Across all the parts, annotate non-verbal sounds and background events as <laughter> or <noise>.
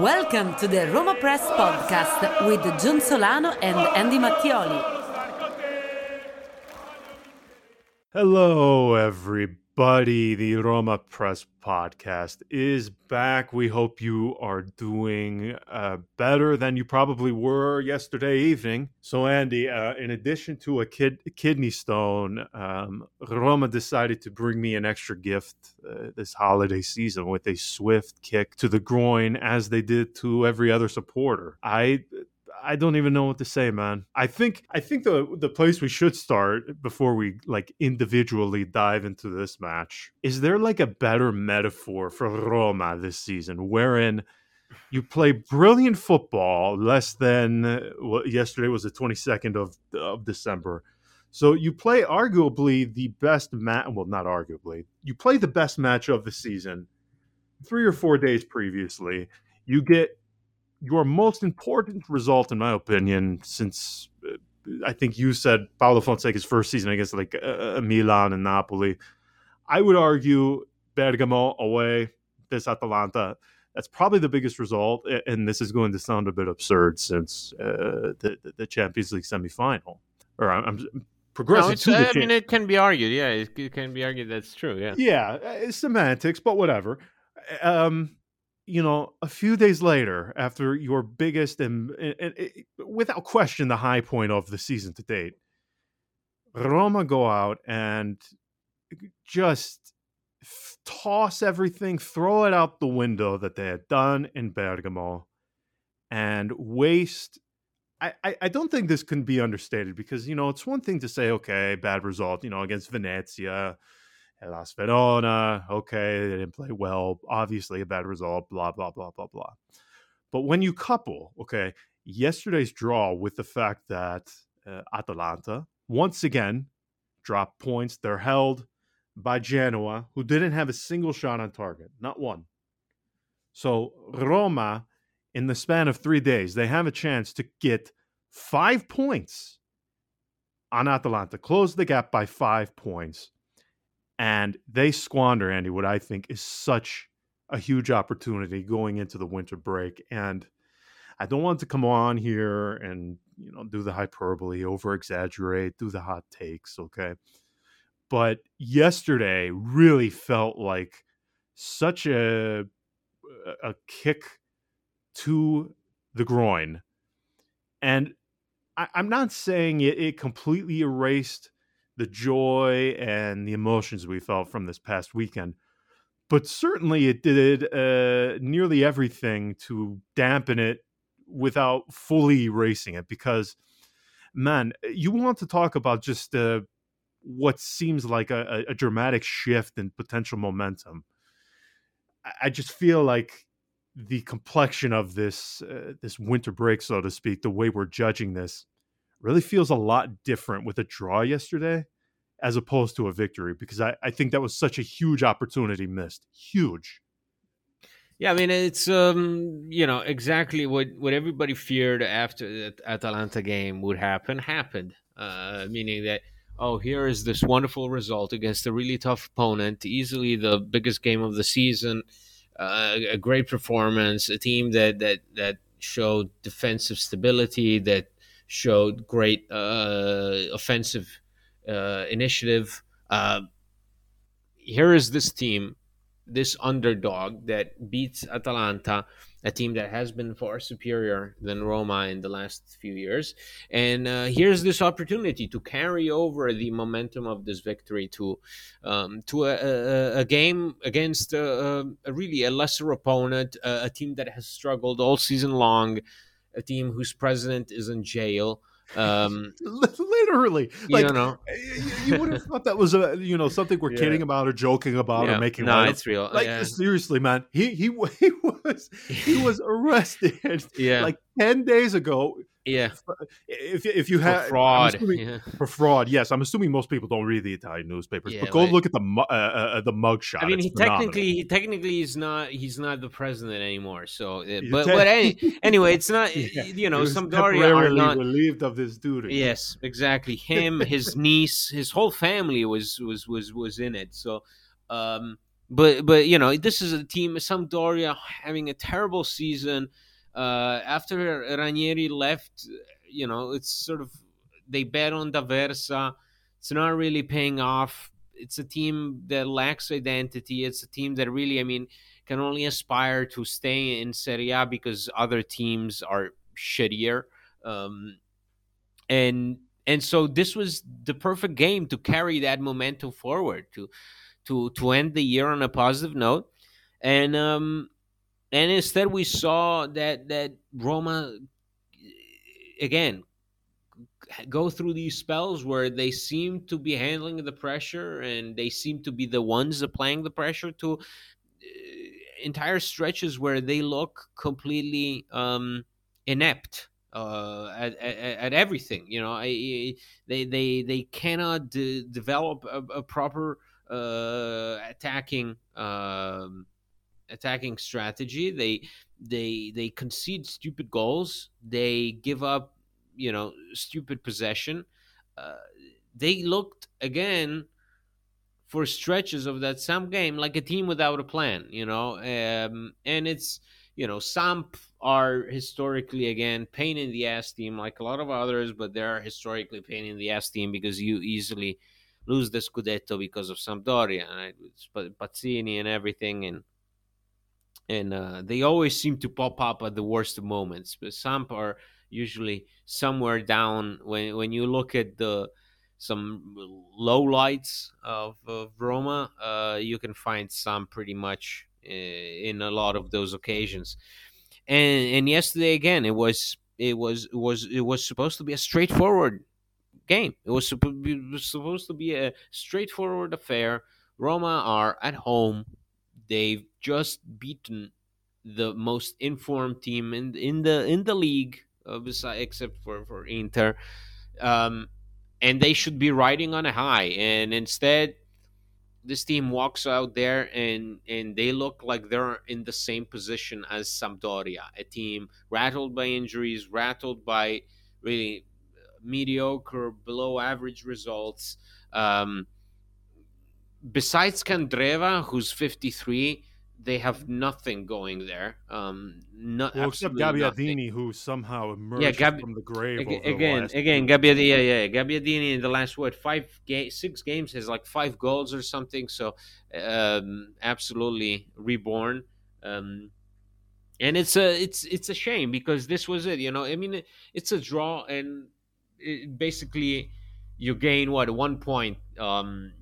Welcome to the Roma Press podcast with John Solano and Andy Mattioli. Hello, everybody. Buddy, the Roma Press podcast is back. We hope you are doing uh, better than you probably were yesterday evening. So, Andy, uh, in addition to a kid, kidney stone, um, Roma decided to bring me an extra gift uh, this holiday season with a swift kick to the groin, as they did to every other supporter. I I don't even know what to say, man. I think I think the the place we should start before we like individually dive into this match is there like a better metaphor for Roma this season, wherein you play brilliant football less than well, yesterday was the 22nd of of December. So you play arguably the best match. Well, not arguably. You play the best match of the season three or four days previously. You get your most important result, in my opinion, since uh, I think you said Paulo Fonseca's first season against like uh, uh, Milan and Napoli. I would argue Bergamo away, this Atalanta. That's probably the biggest result, and this is going to sound a bit absurd since uh, the, the Champions League semifinal. Or I'm, I'm progressing no, to the. I mean, it can be argued. Yeah, it, it can be argued that's true. Yeah. Yeah, it's semantics, but whatever. Um, you know, a few days later, after your biggest and, and, and, eh, eh, without question the high point of the season to date, Roma go out and just f- toss everything, throw it out the window that they had done in Bergamo, and waste. I, I, I don't think this can be understated because you know it's one thing to say okay bad result you know against Venezia Hellas Verona, okay, they didn't play well. Obviously, a bad result, blah, blah, blah, blah, blah. But when you couple, okay, yesterday's draw with the fact that uh, Atalanta, once again, drop points, they're held by Genoa, who didn't have a single shot on target, not one. So, Roma, in the span of three days, they have a chance to get five points on Atalanta, close the gap by five points and they squander Andy what I think is such a huge opportunity going into the winter break. And I don't want to come on here and you know do the hyperbole, over exaggerate, do the hot takes, okay? But yesterday really felt like such a a kick to the groin, and I, am not saying it, it completely erased the joy and the emotions we felt from this past weekend. But certainly it did uh, nearly everything to dampen it without fully erasing it. Because, man, you want to talk about just uh, what seems like a, a, dramatic shift in potential momentum. I just feel like the complexion of this uh, this winter break, so to speak, the way we're judging this, really feels a lot different with a draw yesterday as opposed to a victory because I, I think that was such a huge opportunity missed. Huge. Yeah, I mean it's um you know exactly what what everybody feared after the Atalanta game would happen happened. Uh, meaning that oh here is this wonderful result against a really tough opponent, easily the biggest game of the season, uh, a great performance, a team that that that showed defensive stability, that showed great uh, offensive uh, initiative. Uh, here is this team, this underdog that beats Atalanta, a team that has been far superior than Roma in the last few years. And uh, here's this opportunity to carry over the momentum of this victory to um, to a, a, a, game against a, a, really a lesser opponent, a, team that has struggled all season long, a team whose president is in jail. Um, <laughs> Literally, like you know, you, would have thought that was a you know something we're Yeah. kidding about or joking about yeah. or making no, light of. it's real. Like yeah. seriously, man, he he <laughs> he was he was <laughs> arrested yeah, like ten days ago. Yeah, If if you for have fraud. assuming- Yeah. for fraud, yes, I'm assuming most people don't read the Italian newspapers, Yeah, but go look at the mu- uh, uh, the mug shot. I mean, It's he phenomenal. technically, he technically he's not he's not the president anymore. So, uh, but te- but any, <laughs> anyway, it's not. Yeah, You know, he was Sampdoria are not. relieved of this duty. Yes, exactly. Him, his <laughs> niece, his whole family was was was was in it. So, um, but but you know, this is a team. Sampdoria having a terrible season. Uh, after Ranieri left, you know, it's sort of they bet on D'Aversa. It's not really paying off. It's a team that lacks identity. It's a team that really, I mean, can only aspire to stay in Serie A because other teams are shittier. Um, and and so this was the perfect game to carry that momentum forward to to to end the year on a positive note and um and instead we saw that that Roma again go through these spells where they seem to be handling the pressure and they seem to be the ones applying the pressure to uh, entire stretches where they look completely um inept uh, at, at, at everything. You know, I, they they they cannot de- develop a, a proper uh, attacking um, attacking strategy. They they they concede stupid goals. They give up, you know, stupid possession. Uh, they looked again for stretches of that Samp game like a team without a plan. You know, um, and it's you know, Samp are historically again pain in the ass team, like a lot of others, but they're historically pain in the ass team because you easily lose the Scudetto because of Sampdoria, right? Pazzini and everything, and and uh, they always seem to pop up at the worst moments. But Samp are usually somewhere down when when you look at the some low lights of, of Roma, uh, you can find Samp pretty much uh, in a lot of those occasions. And and yesterday again, it was it was it was it was supposed to be a straightforward game. It was, suppo- it was supposed to be a straightforward affair. Roma are at home. They've just beaten the most informed team in in the in the league, uh, except for for Inter, um, and they should be riding on a high. And instead, this team walks out there and and they look like they're in the same position as Sampdoria, a team rattled by injuries, rattled by really mediocre, below average results. Um, besides Candreva, who's 53, they have nothing going there. Um, not Well, except nothing. Gabbiadini, who somehow emerged Gabi- from the grave. Ag- over the again, again, Gabbiadini, yeah, yeah, Gabbiadini in the last what five ga- six games has like five goals or something. So, um, absolutely reborn. Um, and it's a it's it's a shame because this was it. You know, I mean, it, it's a draw, and it, basically you gain what one point. Um,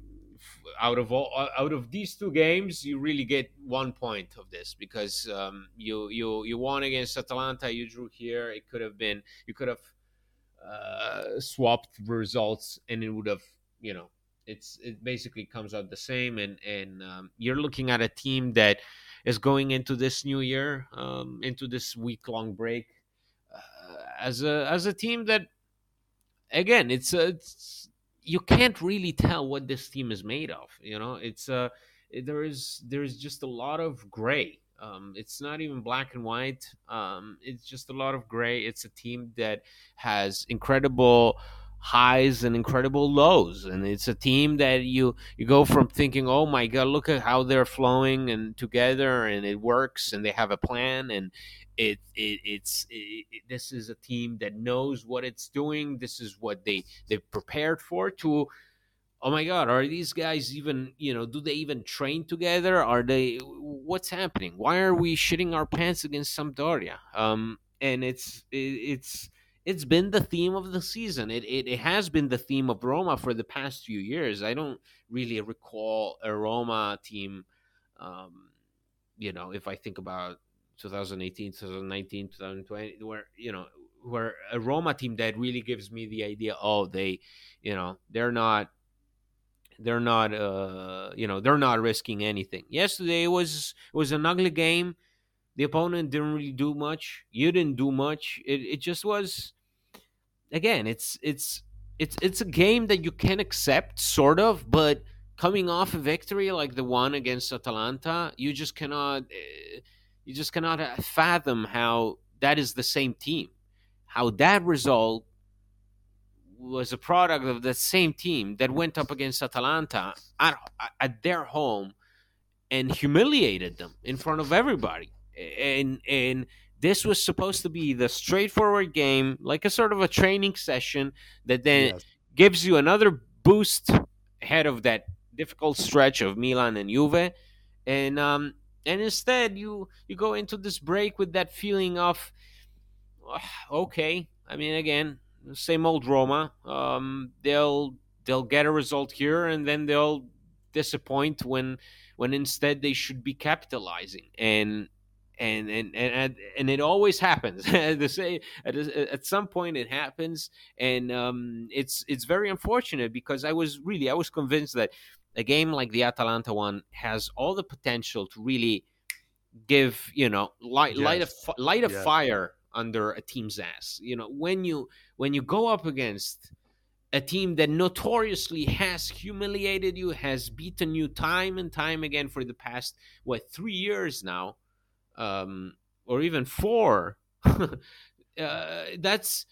out of all uh, out of these two games, you really get one point of this because um, you you you won against Atalanta, you drew here. It could have been you could have uh, swapped results, and it would have you know it's it basically comes out the same, and and um, you're looking at a team that is going into this new year, um, into this week long break, uh, as a as a team that again it's, uh, it's you can't really tell what this team is made of you know? It's uh there is there is just a lot of gray. Um it's not even black and white. Um it's just a lot of gray. It's a team that has incredible highs and incredible lows and it's a team that you you go from thinking oh my god look at how they're flowing and together and it works and they have a plan and it, it it's it, this is a team that knows what it's doing. This is what they they've prepared for to oh my god are these guys even you know do they even train together? Are they what's happening? Why are we shitting our pants against Sampdoria um and it's it, it's it's been the theme of the season. It, it it has been the theme of Roma for the past few years. I don't really recall a Roma team um you know if i think about 2018 2019 2020 where you know where a Roma team that really gives me the idea. Oh, they, you know, they're not they're not uh you know they're not risking anything. Yesterday was it was an ugly game. The opponent didn't really do much. You didn't do much. It, it just was again it's it's it's it's a game that you can accept sort of but coming off a victory like the one against atalanta you just cannot uh, you just cannot uh, fathom how that is the same team how that result was a product of the same team that went up against Atalanta at, at their home and humiliated them in front of everybody. And and this was supposed to be the straightforward game, like a sort of a training session that then yes. gives you another boost ahead of that difficult stretch of Milan and Juve. And um and instead you you go into this break with that feeling of okay, I mean again, same old Roma. Um, they'll they'll get a result here, and then they'll disappoint when when instead they should be capitalizing. And and and and and it always happens. <laughs> at, at some point it happens, and um, it's it's very unfortunate because I was really I was convinced that a game like the Atalanta one has all the potential to really give you know light yes. light a light a fire under a team's ass. You know, when you when you go up against a team that notoriously has humiliated you, has beaten you time and time again for the past what three years now, um, or even four. <laughs> uh, that's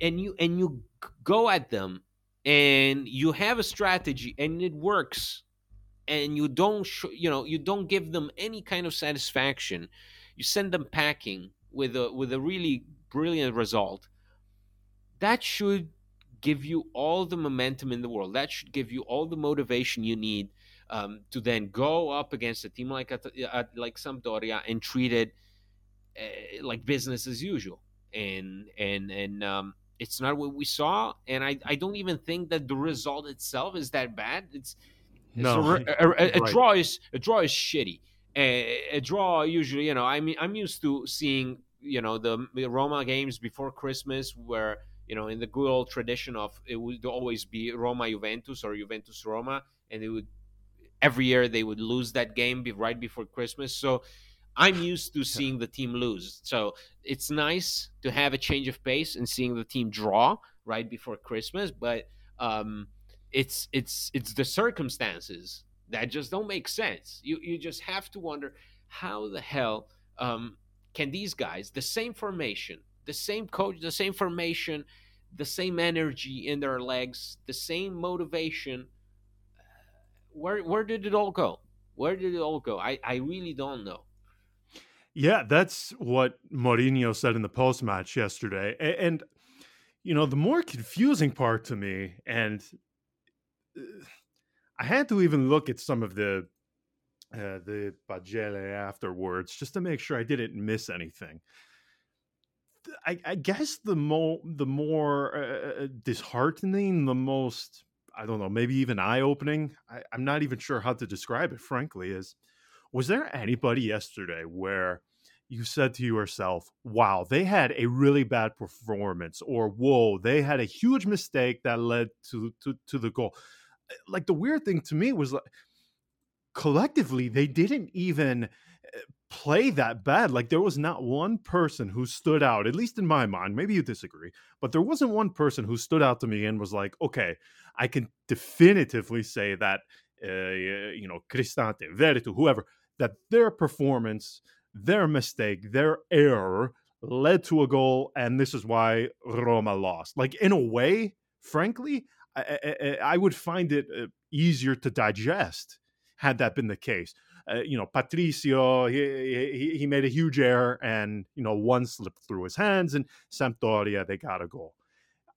and you and you go at them and you have a strategy and it works and you don't sh- you know you don't give them any kind of satisfaction you send them packing with a with a really brilliant result that should give you all the momentum in the world. That should give you all the motivation you need um, to then go up against a team like a, like Sampdoria and treat it uh, like business as usual. And and and um, it's not what we saw and I, I don't even think that the result itself is that bad. It's, it's no, a, a, a, a <laughs> right. draw is a draw is shitty. A, a, draw usually you know i mean i'm used to seeing you know the, the roma games before christmas where you know in the good old tradition of it would always be roma juventus or juventus roma and it would every year they would lose that game right before christmas. So i'm used to seeing the team lose so it's nice to have a change of pace and seeing the team draw right before christmas but um it's it's it's the circumstances that just don't make sense. You you just have to wonder how the hell um, can these guys, the same formation, the same coach, the same formation, the same energy in their legs, the same motivation. Where where did it all go? Where did it all go? I, I really don't know. Yeah, that's what Mourinho said in the post match yesterday. And, you know, the more confusing part to me, and uh, I had to even look at some of the uh, the pagelle afterwards just to make sure I didn't miss anything. I, I guess the more the more uh, uh, disheartening, the most I don't know, maybe even eye opening. I'm not even sure how to describe it. Frankly, is was there anybody yesterday where you said to yourself, "Wow, they had a really bad performance," or "Whoa, they had a huge mistake that led to to to the goal." Eh, like the weird thing to me was like collectively they didn't even eh, play that bad. Like there was not one person who stood out, at least in my mind. Maybe you disagree, but there wasn't one person who stood out to me and was like, okay, I can definitively say that, uh, you know, Cristante, Veretout, whoever, that their performance, their mistake, their error led to a goal, and this is why Roma lost. Like in a way, frankly, I, I, I would find it uh, easier to digest had that been the case. Uh, you know, Patricio, he, he, he made a huge error, and you know, one slipped through his hands, and Sampdoria they got a goal.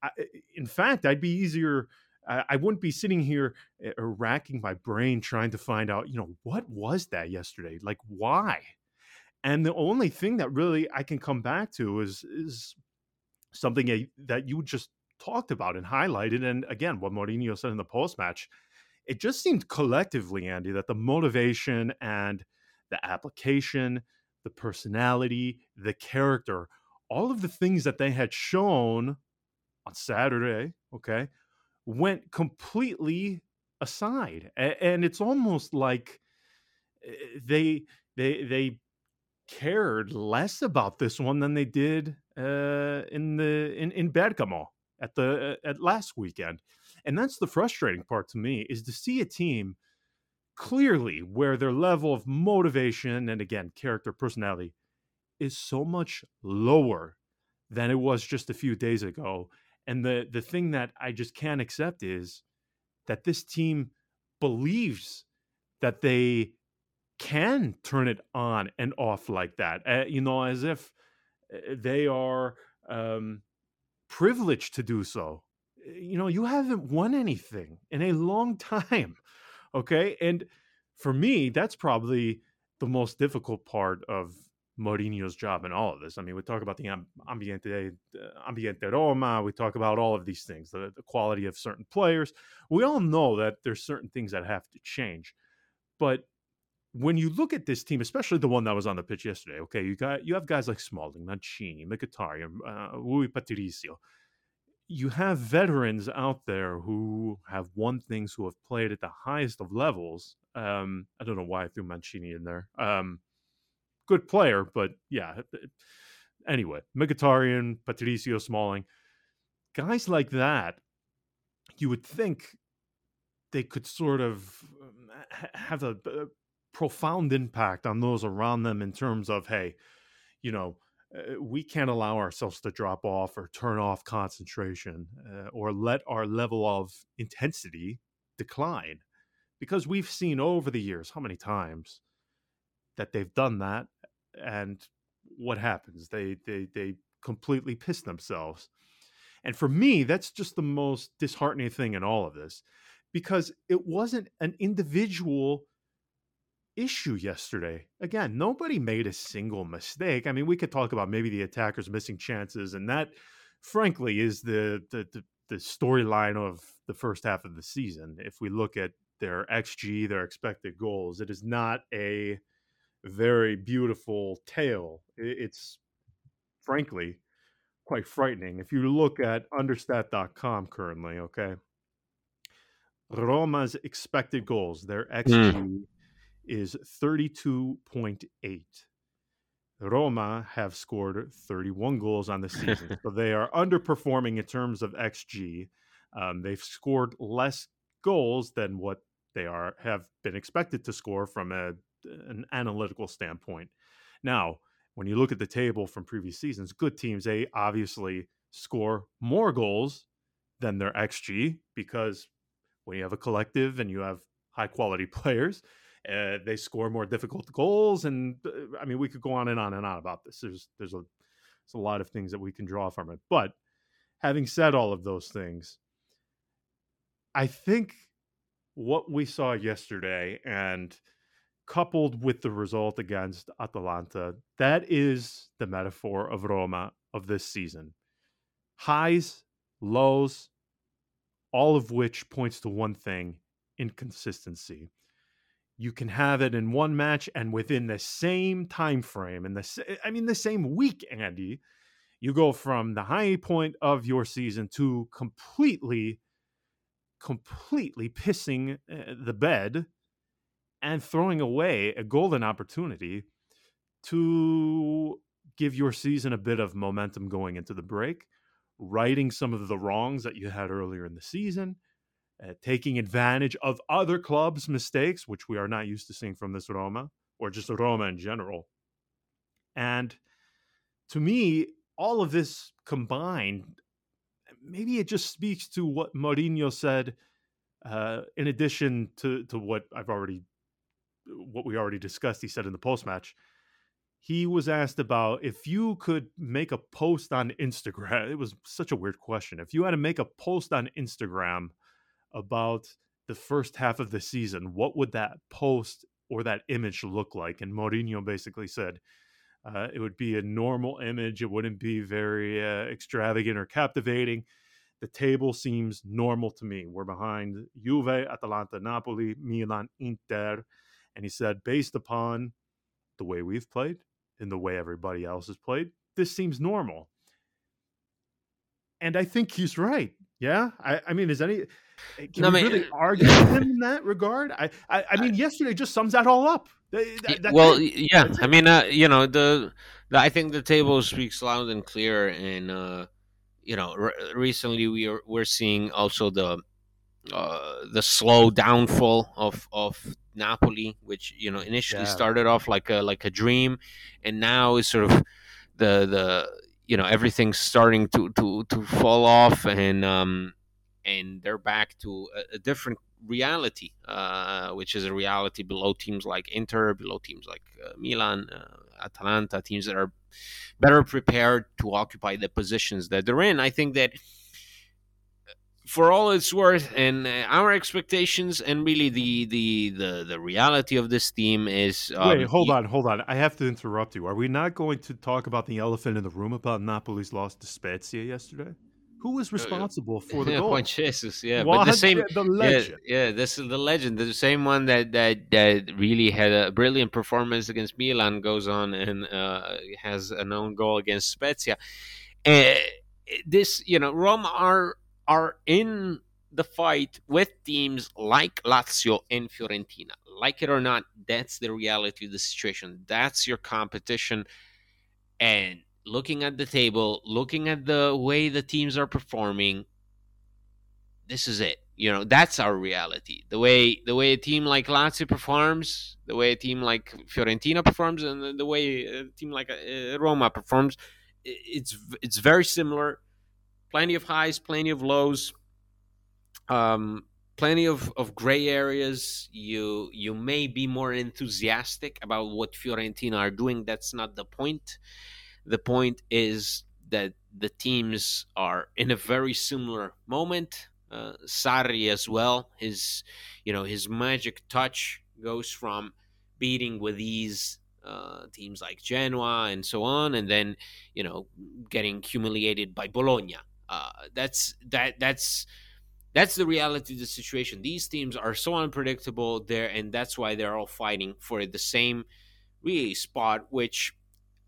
I, in fact, I'd be easier. I, wouldn't be sitting here uh, racking my brain trying to find out, you know, what was that yesterday? Like, why? And the only thing that really I can come back to is is something that you just talked about and highlighted. And again, what Mourinho said in the post match, it just seemed collectively, Andy, that the motivation and the application, the personality, the character all of the things that they had shown on Saturday, okay, went completely aside. And it's almost like eh, they they they cared less about this one than they did uh, in the in, in Bergamo at the at last weekend. And that's the frustrating part to me is to see a team clearly where their level of motivation and again character personality is so much lower than it was just a few days ago. And the the thing that I just can't accept is that this team believes that they can turn it on and off like that. Uh, you know, as if eh, they are um, privileged to do so. Eh, you know, you haven't won anything in a long <laughs> time. Okay. And for me, that's probably the most difficult part of Mourinho's job in all of this. I mean, we talk about the ambiente, ambiente Roma. We talk about all of these things, the, the quality of certain players. We all know that there's certain things that have to change. But when you look at this team, especially the one that was on the pitch yesterday, okay, you got you have guys like Smalling, Mancini, Mkhitaryan, uh, Rui Patricio. You have veterans out there who have won things, who have played at the highest of levels. Um, I don't know why I threw Mancini in there. Um, good player, but yeah. Anyway, Mkhitaryan, Patricio, Smalling, guys like that, you would think they could sort of um, have a, a profound impact on those around them in terms of, hey, you know, uh, we can't allow ourselves to drop off or turn off concentration uh, or let our level of intensity decline because we've seen over the years how many times that they've done that and what happens? They they they completely piss themselves. And for me that's just the most disheartening thing in all of this because it wasn't an individual issue yesterday. Again nobody made a single mistake. I mean we could talk about maybe the attackers missing chances and that frankly is the the, the, the storyline of the first half of the season. If we look at their xg their expected goals it is not a very beautiful tale. It's frankly quite frightening. If you look at understat.com currently, okay, Roma's expected goals, their XG mm. is 32.8. Roma have scored 31 goals on the season. <laughs> so they are underperforming in terms of XG. Um, they've scored less goals than what they are have been expected to score from a an analytical standpoint. Now, when you look at the table from previous seasons, good teams they obviously score more goals than their xG because when you have a collective and you have high quality <laughs> players, uh, they score more difficult goals. And uh, I mean, we could go on and on and on about this. There's there's a there's a lot of things that we can draw from it. But having said all of those things, I think what we saw yesterday and coupled with the result against Atalanta, that is the metaphor of Roma of this season. Highs, lows, all of which points to one thing inconsistency. You can have it in one match and within the same time frame, in the I mean the same week, Andy, you go from the high point of your season to completely, completely pissing uh, the bed and throwing away a golden opportunity to give your season a bit of momentum going into the break, righting some of the wrongs that you had earlier in the season, uh, taking advantage of other clubs' mistakes, which we are not used to seeing from this Roma or just Roma in general. And to me, all of this combined, maybe it just speaks to what Mourinho said. Uh, in addition to to what I've already what we already discussed, he said in the post match, he was asked about if you could make a post on Instagram. <laughs> It was such a weird question. If you had to make a post on Instagram about the first half of the season, what would that post or that image look like? And Mourinho basically said uh, it would be a normal image. It wouldn't be very uh, extravagant or captivating. The table seems normal to me. We're behind Juve, Atalanta, Napoli, Milan, Inter. And he said, based upon the way we've played and the way everybody else has played, this seems normal. And I think he's right. Yeah, I, I mean, is any can no, we really argue with him in that regard? I, I, I mean, yesterday just sums that all up. That, well, it. yeah, I mean, uh, you know, the, the, I think the table speaks loud and clear, and uh, you know, re- recently we are we're seeing also the uh, the slow downfall of of Napoli, which you know initially yeah. started off like a like a dream, and now is sort of the the you know everything's starting to to to fall off, and um and they're back to a, a different reality, uh, which is a reality below teams like Inter, below teams like uh, Milan, uh, Atalanta, teams that are better prepared to occupy the positions that they're in. I think that for all it's worth and uh, our expectations and really the the the, the reality of this team is um, wait hold on hold on i have to interrupt you are we not going to talk about the elephant in the room about napoli's loss to spezia yesterday who was uh, responsible for the <laughs> goal? <laughs> Jesus, yeah, but the same, the legend. Yeah, yeah, this is the legend. The same one that that that really had a brilliant performance against Milan goes on and uh, has an own goal against Spezia. Uh, this, you know, Roma are are in the fight with teams like Lazio and Fiorentina. Like it or not, that's the reality of the situation. That's your competition, and looking at the table, looking at the way the teams are performing, this is it. You know, that's our reality. The way the way a team like Lazio performs, the way a team like Fiorentina performs, and the, way a team like uh, Roma performs, it's it's very similar. Plenty of highs, plenty of lows. Um, plenty of, of gray areas. You you may be more enthusiastic about what Fiorentina are doing. That's not the point. The point is that the teams are in a very similar moment. Uh, Sarri as well. His, you know, his magic touch goes from beating with ease uh, teams like Genoa and so on, and then you know getting humiliated by Bologna. Uh, that's that that's that's the reality of the situation. These teams are so unpredictable there, and that's why they're all fighting for the same really spot, which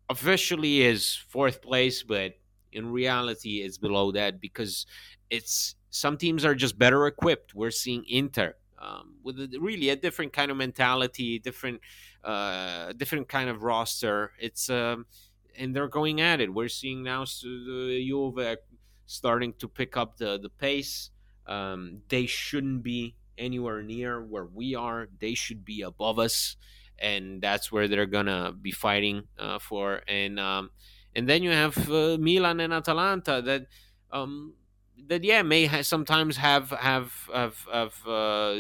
officially is fourth place, but in reality, it's below that because it's some teams are just better equipped. We're seeing Inter um, with a, really a different kind of mentality, different, uh, different kind of roster. It's um, and they're going at it. We're seeing now the Juve starting to pick up the the pace. Um, they shouldn't be anywhere near where we are. They should be above us and that's where they're gonna be fighting uh, for. And um, and then you have uh, Milan and Atalanta that um, that yeah may ha- sometimes have have have, have uh,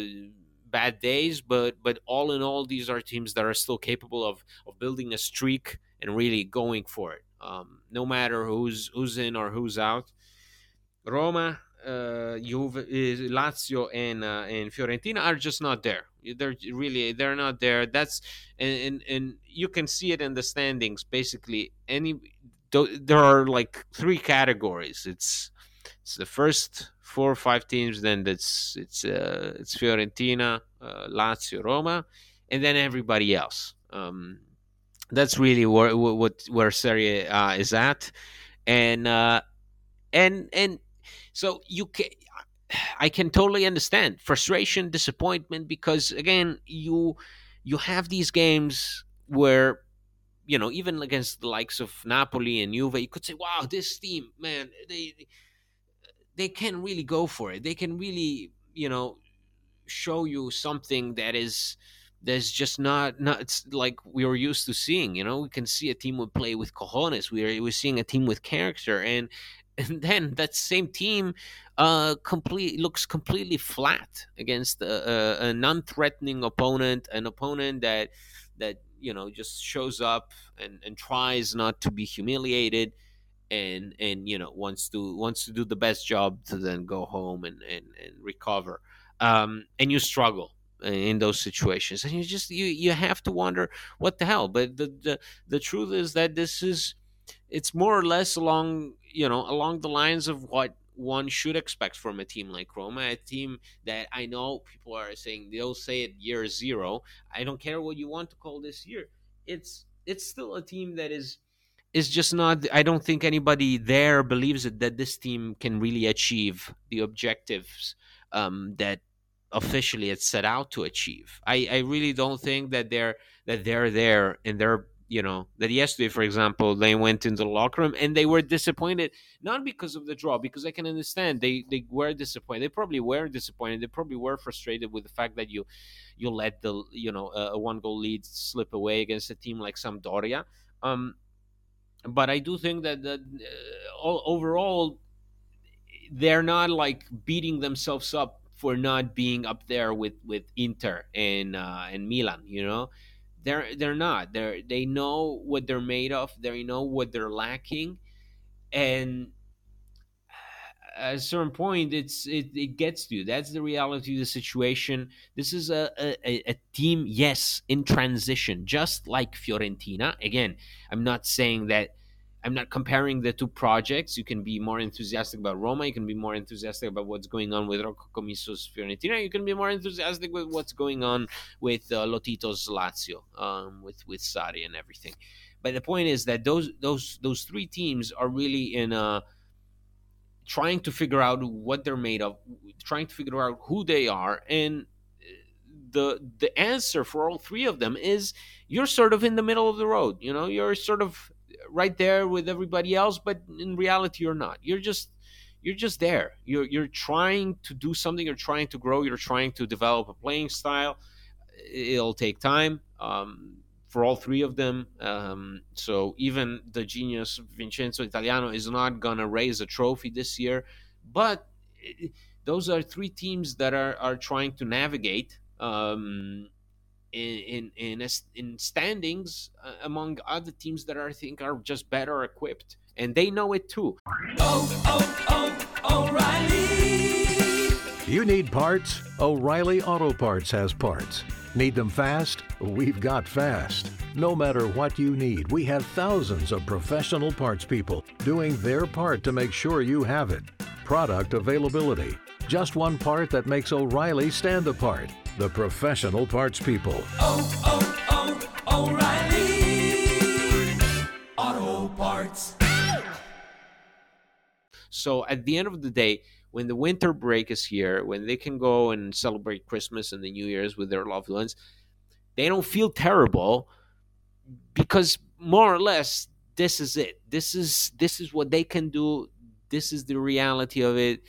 bad days, but but all in all, these are teams that are still capable of of building a streak and really going for it. Um, no matter who's who's in or who's out. Roma uh, Juve, Lazio, and uh, and Fiorentina are just not there. They're really they're not there. That's and, and and you can see it in the standings. Basically, any there are like three categories. It's it's the first four or five teams. Then it's it's uh, it's Fiorentina, uh, Lazio, Roma, and then everybody else. Um, that's really where what where Serie A is at, and uh, and and so you can I can totally understand frustration, disappointment because again, you you have these games where you know even against the likes of Napoli and Juve, you could say, "Wow, this team, man, they they can really go for it. They can really, you know, show you something that is there's just not not it's like we were used to seeing you know? We can see a team would play with cojones. We're we're seeing a team with character. And and then that same team uh, complete looks completely flat against a, a, a non-threatening opponent, an opponent that that you know just shows up and, and tries not to be humiliated, and and you know wants to wants to do the best job to then go home and and, and recover. Um, and you struggle in those situations, and you just you you have to wonder what the hell. But the the the truth is that this is it's more or less along you know along the lines of what one should expect from a team like Roma, a team that I know people are saying they'll say it year zero. I don't care what you want to call this year. It's it's still a team that is is just not i don't think anybody there believes it that this team can really achieve the objectives um, that officially it's set out to achieve i i really don't think that they're that they're there and they're you know that yesterday for example they went into the locker room and they were disappointed not because of the draw because i can understand they they were disappointed. They probably were disappointed. They probably were frustrated with the fact that you you let the you know a, one goal lead slip away against a team like Sampdoria. Um but I do think that, that uh, overall they're not like beating themselves up for not being up there with with Inter and uh, and Milan. You know, they're they're not. They they know what they're made of. They know what they're lacking, and at a certain point it's it, it gets to you. That's the reality of the situation. This is a, a, a team yes in transition. Just like fiorentina. Again i'm not saying that i'm not comparing the two projects. You can be more enthusiastic about roma. You can be more enthusiastic about what's going on with rocco commisso's fiorentina. You can be more enthusiastic with what's going on with uh, lotito's lazio um, with with Sarri and everything. But the point is that those those those three teams are really in a trying to figure out what they're made of, trying to figure out who they are, and the the answer for all three of them is you're sort of in the middle of the road. You know, you're sort of right there with everybody else, but in reality, you're not. You're just you're just there. You're you're trying to do something. You're trying to grow. You're trying to develop a playing style. It'll take time. Um, for all three of them. Um, so even the genius Vincenzo Italiano is not gonna raise a trophy this year, but those are three teams that are are trying to navigate um, in in in, in standings uh, among other teams that are, I think are just better equipped, and they know it too. Oh, oh, oh, O'Reilly! You need parts? O'Reilly Auto Parts has parts. Need them fast? We've got fast. No matter what you need, we have thousands of professional parts people doing their part to make sure you have it. Product availability. Just one part that makes O'Reilly stand apart. The professional parts people. Oh, oh, oh, O'Reilly Auto Parts. So at the end of the day, when the winter break is here, when they can go and celebrate Christmas and the New Year's with their loved ones, they don't feel terrible because more or less this is it. This is this is what they can do. This is the reality of it.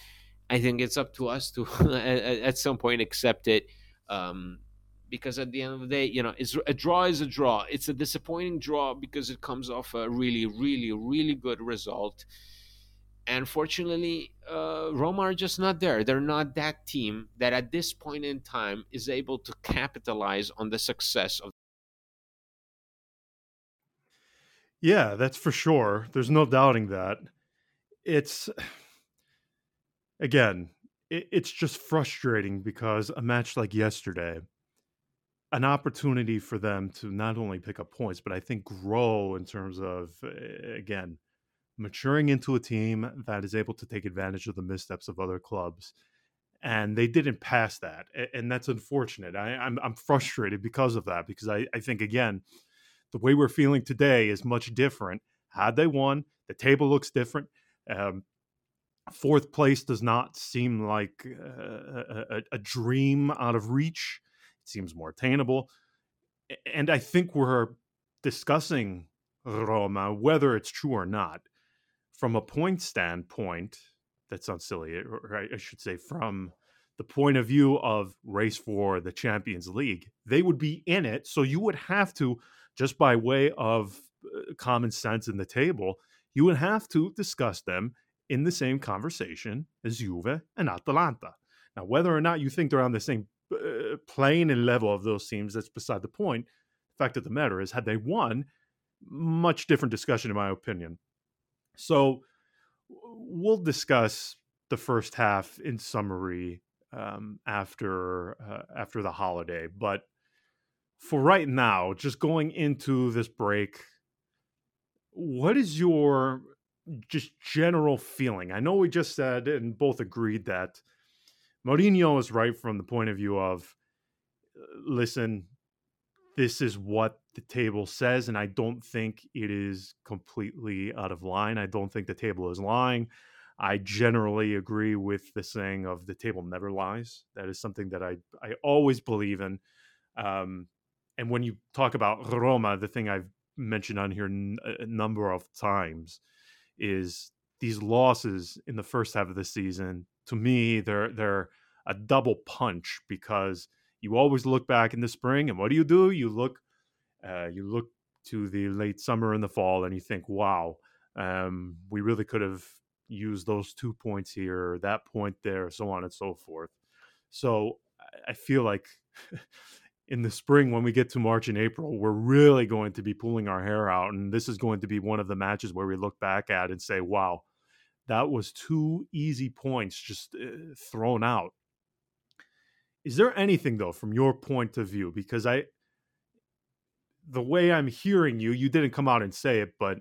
I think it's up to us to <laughs> at, some point accept it. Um, because at the end of the day, you know, a draw is a draw. It's a disappointing draw because it comes off a really, really, really good result and fortunately, uh, Roma are just not there. They're not that team that at this point in time is able to capitalize on the success of. Yeah, that's for sure. There's no doubting that. It's again, it, it's just frustrating because a match like yesterday, an opportunity for them to not only pick up points, but I think grow in terms of again maturing into a team that is able to take advantage of the missteps of other clubs. And they didn't pass that. And that's unfortunate. I, am I'm, I'm frustrated because of that, because I, I think, again, the way we're feeling today is much different. Had they won, the table looks different. Um, fourth place does not seem like a, a, a dream out of reach. It seems more attainable. And I think we're discussing Roma, whether it's true or not, from a point standpoint, that sounds silly, or I should say, from the point of view of race for the Champions League, they would be in it. So you would have to, just by way of uh, common sense in the table, you would have to discuss them in the same conversation as Juve and Atalanta. Now, whether or not you think they're on the same uh, plane and level of those teams, that's beside the point. The fact of the matter is, had they won, much different discussion, in my opinion. So we'll discuss the first half in summary um, after uh, after the holiday, but for right now, just going into this break, what is your just general feeling? I know we just said and both agreed that Mourinho is right from the point of view of uh, listen, this is what the table says, and I don't think it is completely out of line. I don't think the table is lying. I generally agree with the saying of the table never lies. That is something that I I always believe in. Um, and when you talk about Roma, the thing I've mentioned on here n- a number of times is these losses in the first half of the season. To me, they're they're a double punch because you always look back in the spring, and what do you do? You look uh, you look to the late summer and the fall, and you think, "Wow, um, we really could have used those two points here, that point there, so on and so forth." So I feel like <laughs> in the spring when we get to March and April, we're really going to be pulling our hair out, and this is going to be one of the matches where we look back at and say, "Wow, that was two easy points just uh, thrown out." Is there anything though, from your point of view? Because I, the way I'm hearing you, you didn't come out and say it, but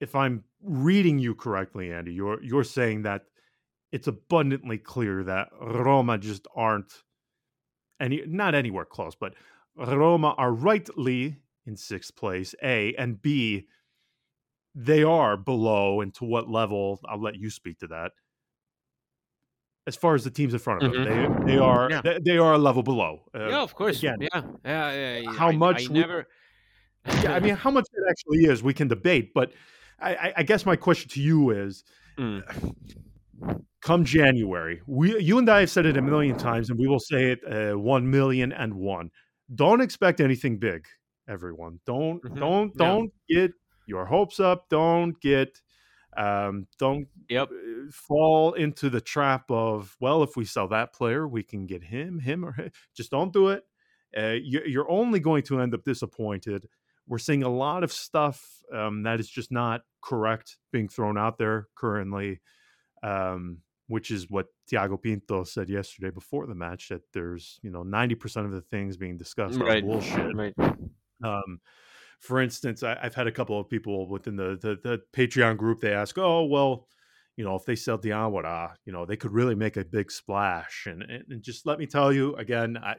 if I'm reading you correctly, Andy, you're you're saying that it's abundantly clear that Roma just aren't any not anywhere close, but Roma are rightly in sixth place, A, and B, they are below, and to what level, I'll let you speak to that. As far as the teams in front of them, Mhm. they they are Yeah. they, they are a level below. Uh, yeah, of course. again, yeah, yeah, yeah. how I- much I we- never. <laughs> yeah, I mean, how much it actually is, we can debate. But I, I, I guess my question to you is, Mm. Come January, we, you and I have said it a million times, and we will say it uh, one million and one. Don't expect anything big, everyone. Don't, Mhm. don't, Yeah. don't get your hopes up. Don't get, um, don't Yep. uh, fall into the trap of well, if we sell that player, we can get him, him, or him. Just don't do it. Uh, you, you're only going to end up disappointed. We're seeing a lot of stuff um, that is just not correct being thrown out there currently, um, which is what Tiago Pinto said yesterday before the match that there's you know 90% of the things being discussed Right. are bullshit. Right. Um, for instance, I, I've had a couple of people within the, the the Patreon group. They ask, "Oh, well, you know, if they sell Diawara, you know, they could really make a big splash." And and, and just let me tell you again, I,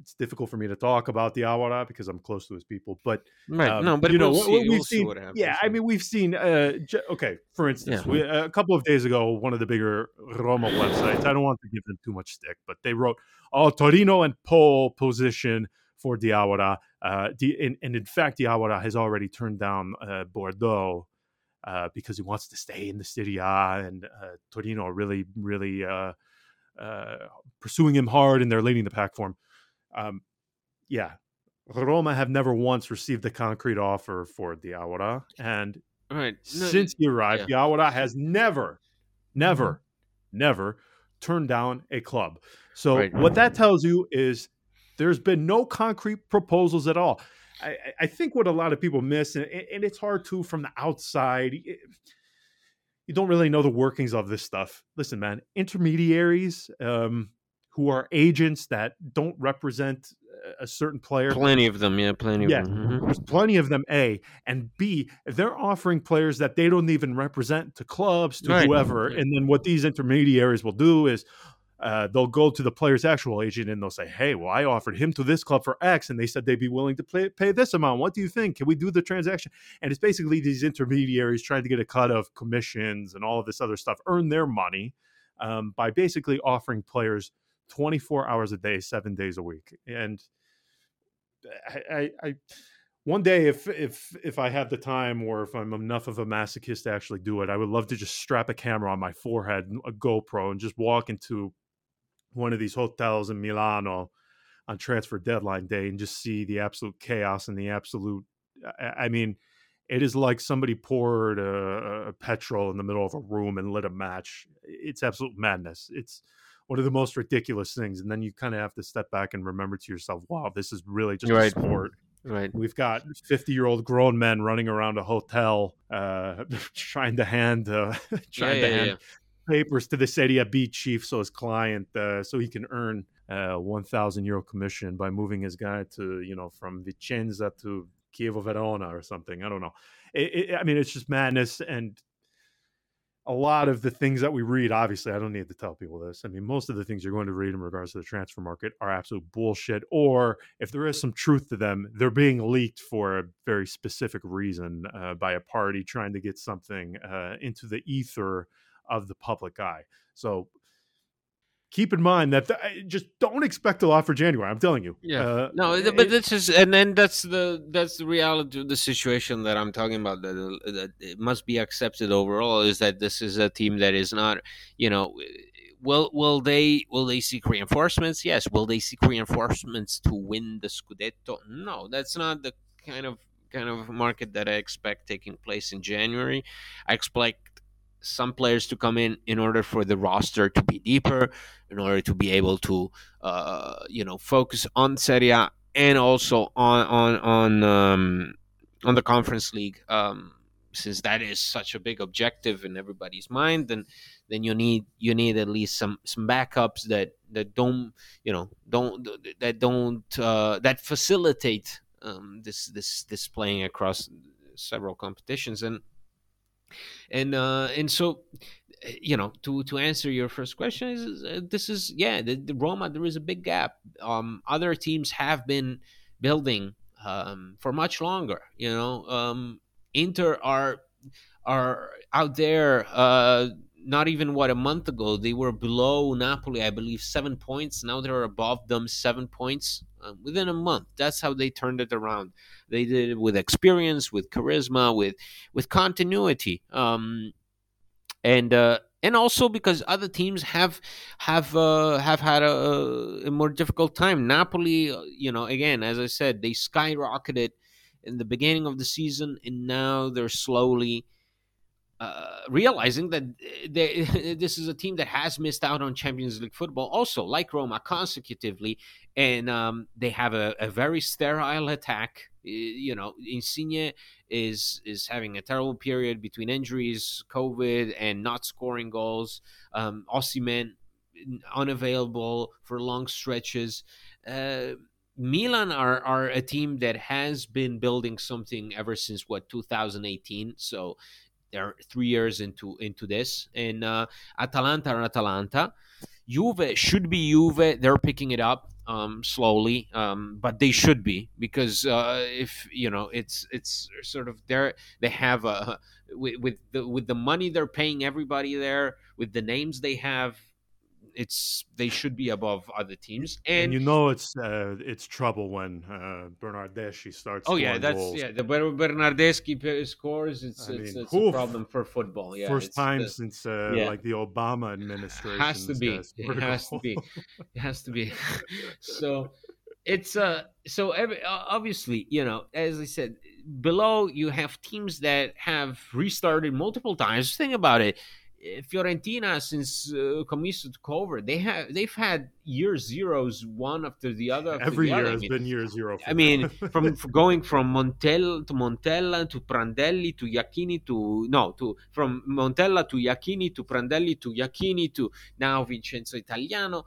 it's difficult for me to talk about Diawara because I'm close to his people. But Right. um, no, but you know, we'll what, we've we'll see seen- what happens. yeah, I mean, we've seen. Uh, j- okay, for instance, Yeah. we, a couple of days ago, one of the bigger Roma websites. I don't want to give them too much stick, but they wrote, "Oh, Torino and pole position for Diawara." Uh, Di- and, and in fact, the Diawara has already turned down uh, Bordeaux uh, because he wants to stay in the Serie A, and uh, Torino are really, really uh, uh, pursuing him hard, and they're leading the pack for him. Um, yeah, Roma have never once received a concrete offer for Diawara, and right. No, since he arrived, Diawara has never, never, never turned down a club. So Right. what that tells you is there's been no concrete proposals at all. I, I- I think what a lot of people miss, and, and it's hard to from the outside. it- you don't really know the workings of this stuff. Listen, man, intermediaries um, who are agents that don't represent a certain player plenty of them. Yeah, plenty of Yeah. them. Mhm. there's plenty of them a and b they're offering players that they don't even represent to clubs to Right. whoever Right. and then what these intermediaries will do is uh, they'll go to the player's actual agent and they'll say hey well i offered him to this club for x and they said they'd be willing to pay, pay this amount what do you think can we do the transaction and it's basically these intermediaries trying to get a cut of commissions and all of this other stuff earn their money um, by basically offering players 24 hours a day seven days a week and I, I, I one day if if if I have the time or if I'm enough of a masochist to actually do it, I would love to just strap a camera on my forehead, a GoPro, and just walk into one of these hotels in Milano on transfer deadline day and just see the absolute chaos and the absolute. I, I mean, it is like somebody poured a, a petrol in the middle of a room and lit a match. It's absolute madness. It's one of the most ridiculous things, and then you kind of have to step back and remember to yourself, "Wow, this is really just Right. a sport." Right. We've got 50 year old grown men running around a hotel uh, <laughs> trying to hand uh, <laughs> trying yeah, to hand yeah. papers to the Serie B chief so his client uh, so he can earn uh, 1,000 euro commission by moving his guy to you know from Vicenza to Chievo Verona or something. I don't know. It, it, I mean, it's just madness and a lot of the things that we read, obviously, I don't need to tell people this. I mean, most of the things you're going to read in regards to the transfer market are absolute bullshit. Or if there is some truth to them, they're being leaked for a very specific reason uh, by a party trying to get something uh, into the ether of the public eye. So keep in mind that th- just don't expect a lot for January. I'm telling you. Yeah. Uh, no, it- but this is, and then that's the that's the reality of the situation that I'm talking about. That uh, that it must be accepted overall is that this is a team that is not, you know, will will they will they seek reinforcements? Yes. Will they seek reinforcements to win the Scudetto? No, that's not the kind of kind of market that I expect taking place in January. I expect some players to come in in order for the roster to be deeper, in order to be able to, uh, you know, focus on Serie A and also on on on um, on the Conference League. Um, since that is such a big objective in everybody's mind, then then you need you need at least some some backups that that don't you know don't that don't uh, that facilitate um, this this this playing across several competitions and and uh and so you know to to answer your first question is uh, this is yeah the, the roma there is a big gap. Um other teams have been building um for much longer you know um inter are are out there uh not even what a month ago they were below napoli i believe seven points. Now they're above them seven points uh, within a month. That's how they turned it around. They did it with experience with charisma with with continuity. Um and uh and also because other teams have have uh, have had a, a more difficult time. Napoli, uh, you know, again as I said, they skyrocketed in the beginning of the season, and now they're slowly uh, realizing that they, <laughs> this is a team that has missed out on Champions League football, also like Roma consecutively, and um, they have a, a, very sterile attack. You know, Insigne is is having a terrible period between injuries, COVID, and not scoring goals. Um, Osimhen unavailable for long stretches. Uh, Milan are, are a team that has been building something ever since what 2018. So they're three years into into this, and uh, Atalanta are Atalanta. Juve should be Juve. They're picking it up um, slowly, um, but they should be because uh, if you know, it's it's sort of there. They have a <laughs> with with the, with the money they're paying everybody there, with the names they have. It's they should be above other teams, and, and you know it's uh, it's trouble when uh, Bernardeschi starts. Oh yeah, that's goals. yeah. The Ber- Bernardeschi scores. It's I it's, mean, it's a oof. problem for football. Yeah, First time the- since uh, yeah. like the Obama administration. has to be. It has to be. It has to be. so it's uh so every, uh, obviously you know as I said below you have teams that have restarted multiple times. Think about it. Fiorentina since uh, Commisso took over, they have they've had year zeros one after the other. After Every the year other. I has mean, been year zero. For I mean, <laughs> from from going from Montel to Montella to Prandelli to Iachini to no to from Montella to Iachini to Prandelli to Iachini to now Vincenzo Italiano.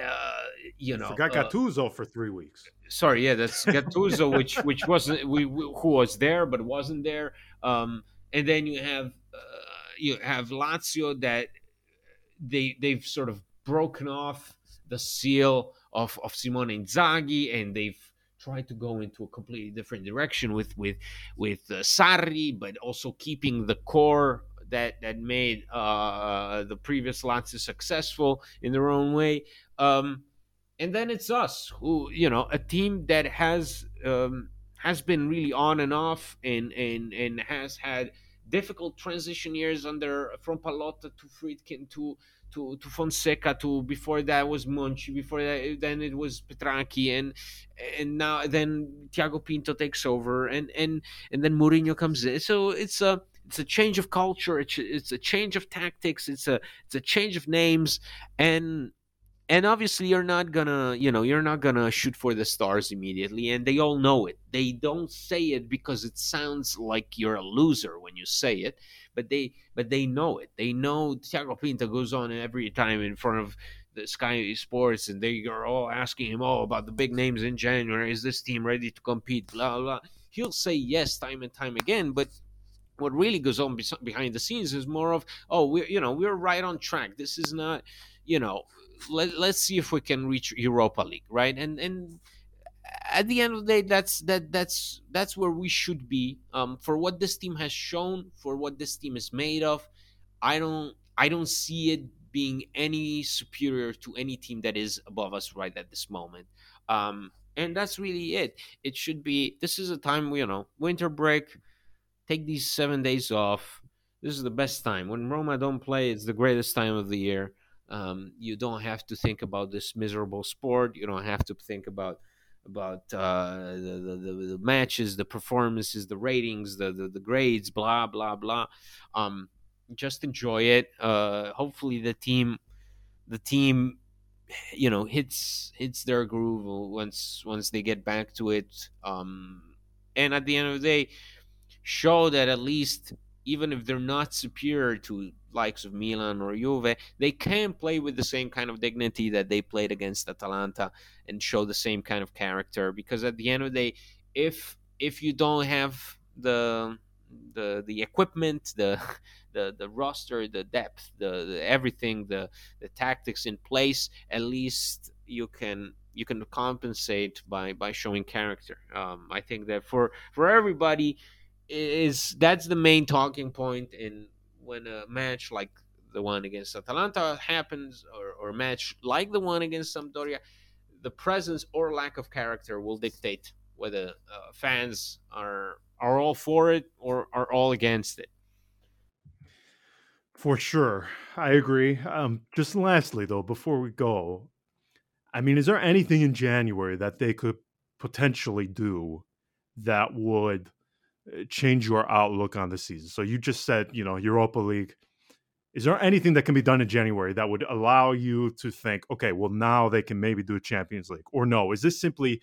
Uh, you know, forgot uh, Gattuso for three weeks. sorry, yeah, that's <laughs> Gattuso, which which wasn't we, we- who was there but wasn't there. Um, and then you have uh, you have Lazio that they they've sort of broken off the seal of of Simone Inzaghi, and they've tried to go into a completely different direction with with with uh, Sarri, but also keeping the core that that made uh, the previous Lazio successful in their own way. Um, and then it's us who you know a team that has um, has been really on and off and and and has had difficult transition years under uh, from Pallotta to Friedkin to to to Fonseca to before that was Monchi before that then it was Petrachi and and now then Tiago Pinto takes over and and and then Mourinho comes in. So it's a it's a change of culture it's, it's a change of tactics it's a it's a change of names and and obviously you're not gonna you know you're not gonna shoot for the stars immediately and they all know it. They don't say it because it sounds like you're a loser when you say it but they but they know it. They know Tiago Pinto goes on every time in front of the Sky Sports and they are all asking him oh about the big names in January. Is this team ready to compete? Blah blah he'll say yes time and time again but what really goes on behind the scenes is more of oh we're you know we're right on track. This is not you know let, let's see if we can reach europa league right and and at the end of the day that's that that's that's where we should be um for what this team has shown for what this team is made of i don't i don't see it being any superior to any team that is above us right at this moment um and that's really it it should be this is a time you know winter break take these seven days off. This is the best time. When Roma don't play, it's the greatest time of the year. Um, you don't have to think about this miserable sport. You don't have to think about about uh, the, the, the, matches, the performances, the ratings, the, the, the grades, blah blah blah. Um, just enjoy it. Uh, hopefully, the team the team you know hits hits their groove once once they get back to it. Um, and at the end of the day, show that at least even if they're not superior to likes of Milan or Juve, they can play with the same kind of dignity that they played against Atalanta and show the same kind of character. Because at the end of the day, if if you don't have the the the equipment, the <laughs> the the roster, the depth, the, the everything, the the tactics in place, at least you can you can compensate by by showing character. Um, I think that for for everybody is that's the main talking point in when a match like the one against Atalanta happens or, or a match like the one against Sampdoria, the presence or lack of character will dictate whether uh, fans are are all for it or are all against it. For sure, I agree. Um, just lastly, though, before we go, I mean, is there anything in January that they could potentially do that would change your outlook on the season? So you just said, you know, Europa League. Is there anything that can be done in January that would allow you to think, okay, well, now they can maybe do a Champions League, or no? Is this simply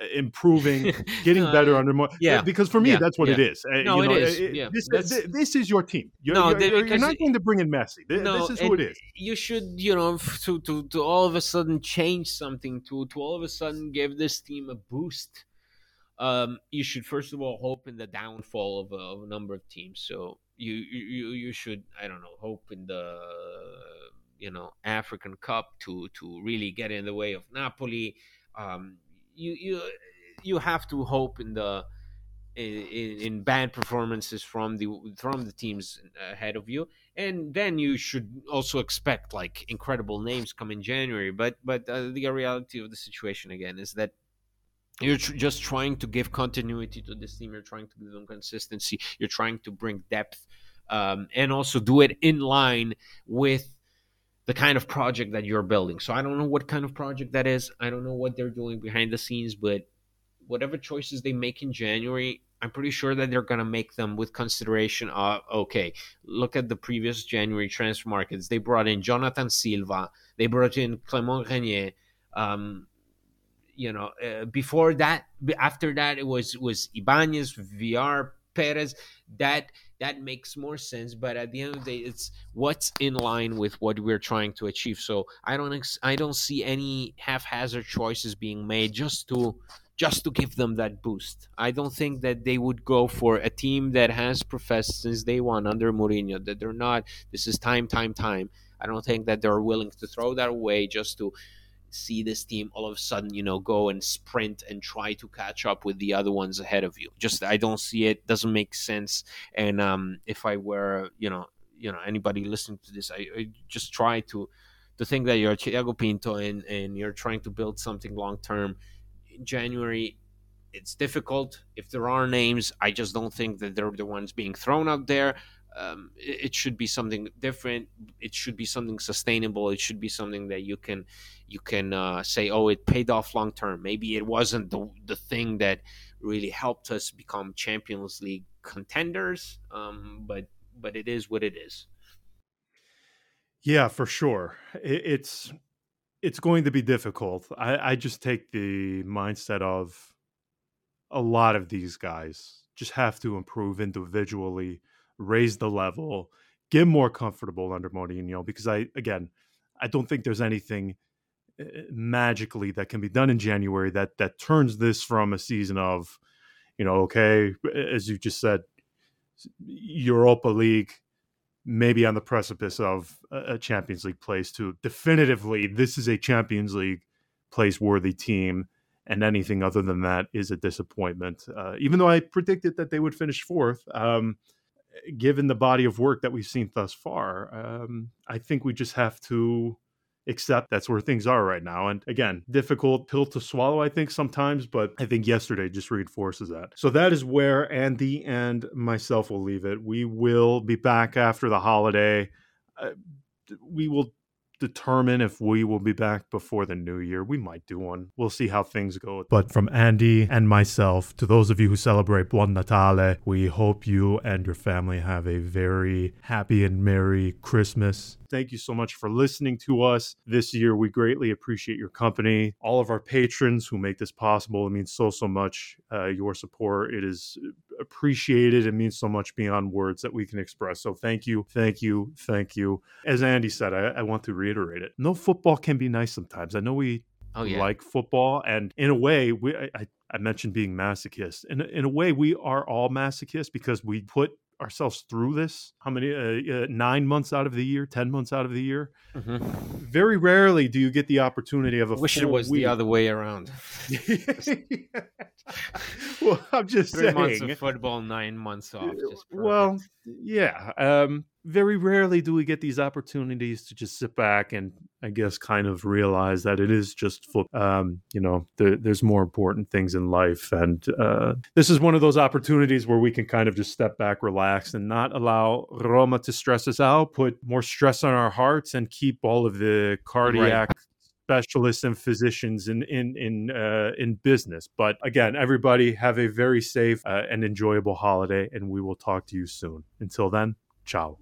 uh, improving, <laughs> getting better under more? Yeah, because for me, yeah, that's what yeah. it is. Uh, no, you know, it is. yeah, this, this, this, is your team. You're, no, you're, you're not going to bring in Messi. This, no, this is who it is. You should, you know, to, to to all of a sudden change something, to to all of a sudden give this team a boost um, you should first of all hope in the downfall of a, of a number of teams. So you, you you should I don't know hope in the you know African Cup to to really get in the way of Napoli. Um, you you you have to hope in the in, in bad performances from the from the teams ahead of you, and then you should also expect like incredible names come in January. But but uh, the reality of the situation again is that you're tr- just trying to give continuity to this team. You're trying to give them consistency. You're trying to bring depth, um, and also do it in line with the kind of project that you're building. So I don't know what kind of project that is. I don't know what they're doing behind the scenes, but whatever choices they make in January, I'm pretty sure that they're going to make them with consideration of okay, look at the previous January transfer markets. They brought in Jonathan Silva, they brought in Clement Grenier. Um, you know, uh, before that, after that, it was was Ibanez, Villar, Perez. That that makes more sense. But at the end of the day, it's what's in line with what we're trying to achieve. So I don't ex- I don't see any haphazard choices being made just to just to give them that boost. I don't think that they would go for a team that has professed since day one under Mourinho that they're not. This is time, time, time. I don't think that they're willing to throw that away just to see this team all of a sudden, you know, go and sprint and try to catch up with the other ones ahead of you. Just I don't see it. Doesn't make sense. And um, if I were, you know, you know, anybody listening to this, I, I just try to to think that you're Tiago Pinto and and you're trying to build something long term. January, it's difficult. If there are names, I just don't think that they're the ones being thrown out there um, it, it, should be something different it should be something sustainable it should be something that you can you can uh, say oh it paid off long term. Maybe it wasn't the, the thing that really helped us become champions league contenders um, but but it is what it is. Yeah for sure. It, it's it's going to be difficult. I, I just take the mindset of a lot of these guys just have to improve individually raise the level, get more comfortable under Mourinho. Because I, again, I don't think there's anything magically that can be done in January that that turns this from a season of, you know, okay, as you just said, Europa League, maybe on the precipice of a Champions League place to definitively this is a Champions League place worthy team and anything other than that is a disappointment. Uh, even though I predicted that they would finish fourth, um, given the body of work that we've seen thus far, um, I think we just have to accept that's where things are right now. And again, difficult pill to swallow, I think, sometimes, but I think yesterday just reinforces that. So that is where Andy and myself will leave it. We will be back after the holiday. Uh, we will determine if we will be back before the new year. We might do one. We'll see how things go. But from Andy and myself, to those of you who celebrate Buon Natale, we hope you and your family have a very happy and merry Christmas. Thank you so much for listening to us this year. We greatly appreciate your company. All of our patrons who make this possible, it means so, so much. Uh, your support, it is appreciated. It means so much beyond words that we can express. So thank you, thank you, thank you. As Andy said, I, I want to reiterate it. No football can be nice sometimes. I know we oh, yeah. like football, and in a way, we I, I mentioned being masochist. In, in a way, we are all masochists because we put ourselves through this how many uh, uh, nine months out of the year ten months out of the year mm-hmm. very rarely do you get the opportunity of a wish it was week. the other way around <laughs> well i'm just three saying. months of football nine months off well yeah um very rarely do we get these opportunities to just sit back and I guess kind of realize that it is just um, you know there, there's more important things in life and uh, this is one of those opportunities where we can kind of just step back relax and not allow Roma to stress us out put more stress on our hearts and keep all of the cardiac right specialists and physicians in in in uh, in business. But again, everybody have a very safe uh, and enjoyable holiday, and we will talk to you soon. Until then, ciao.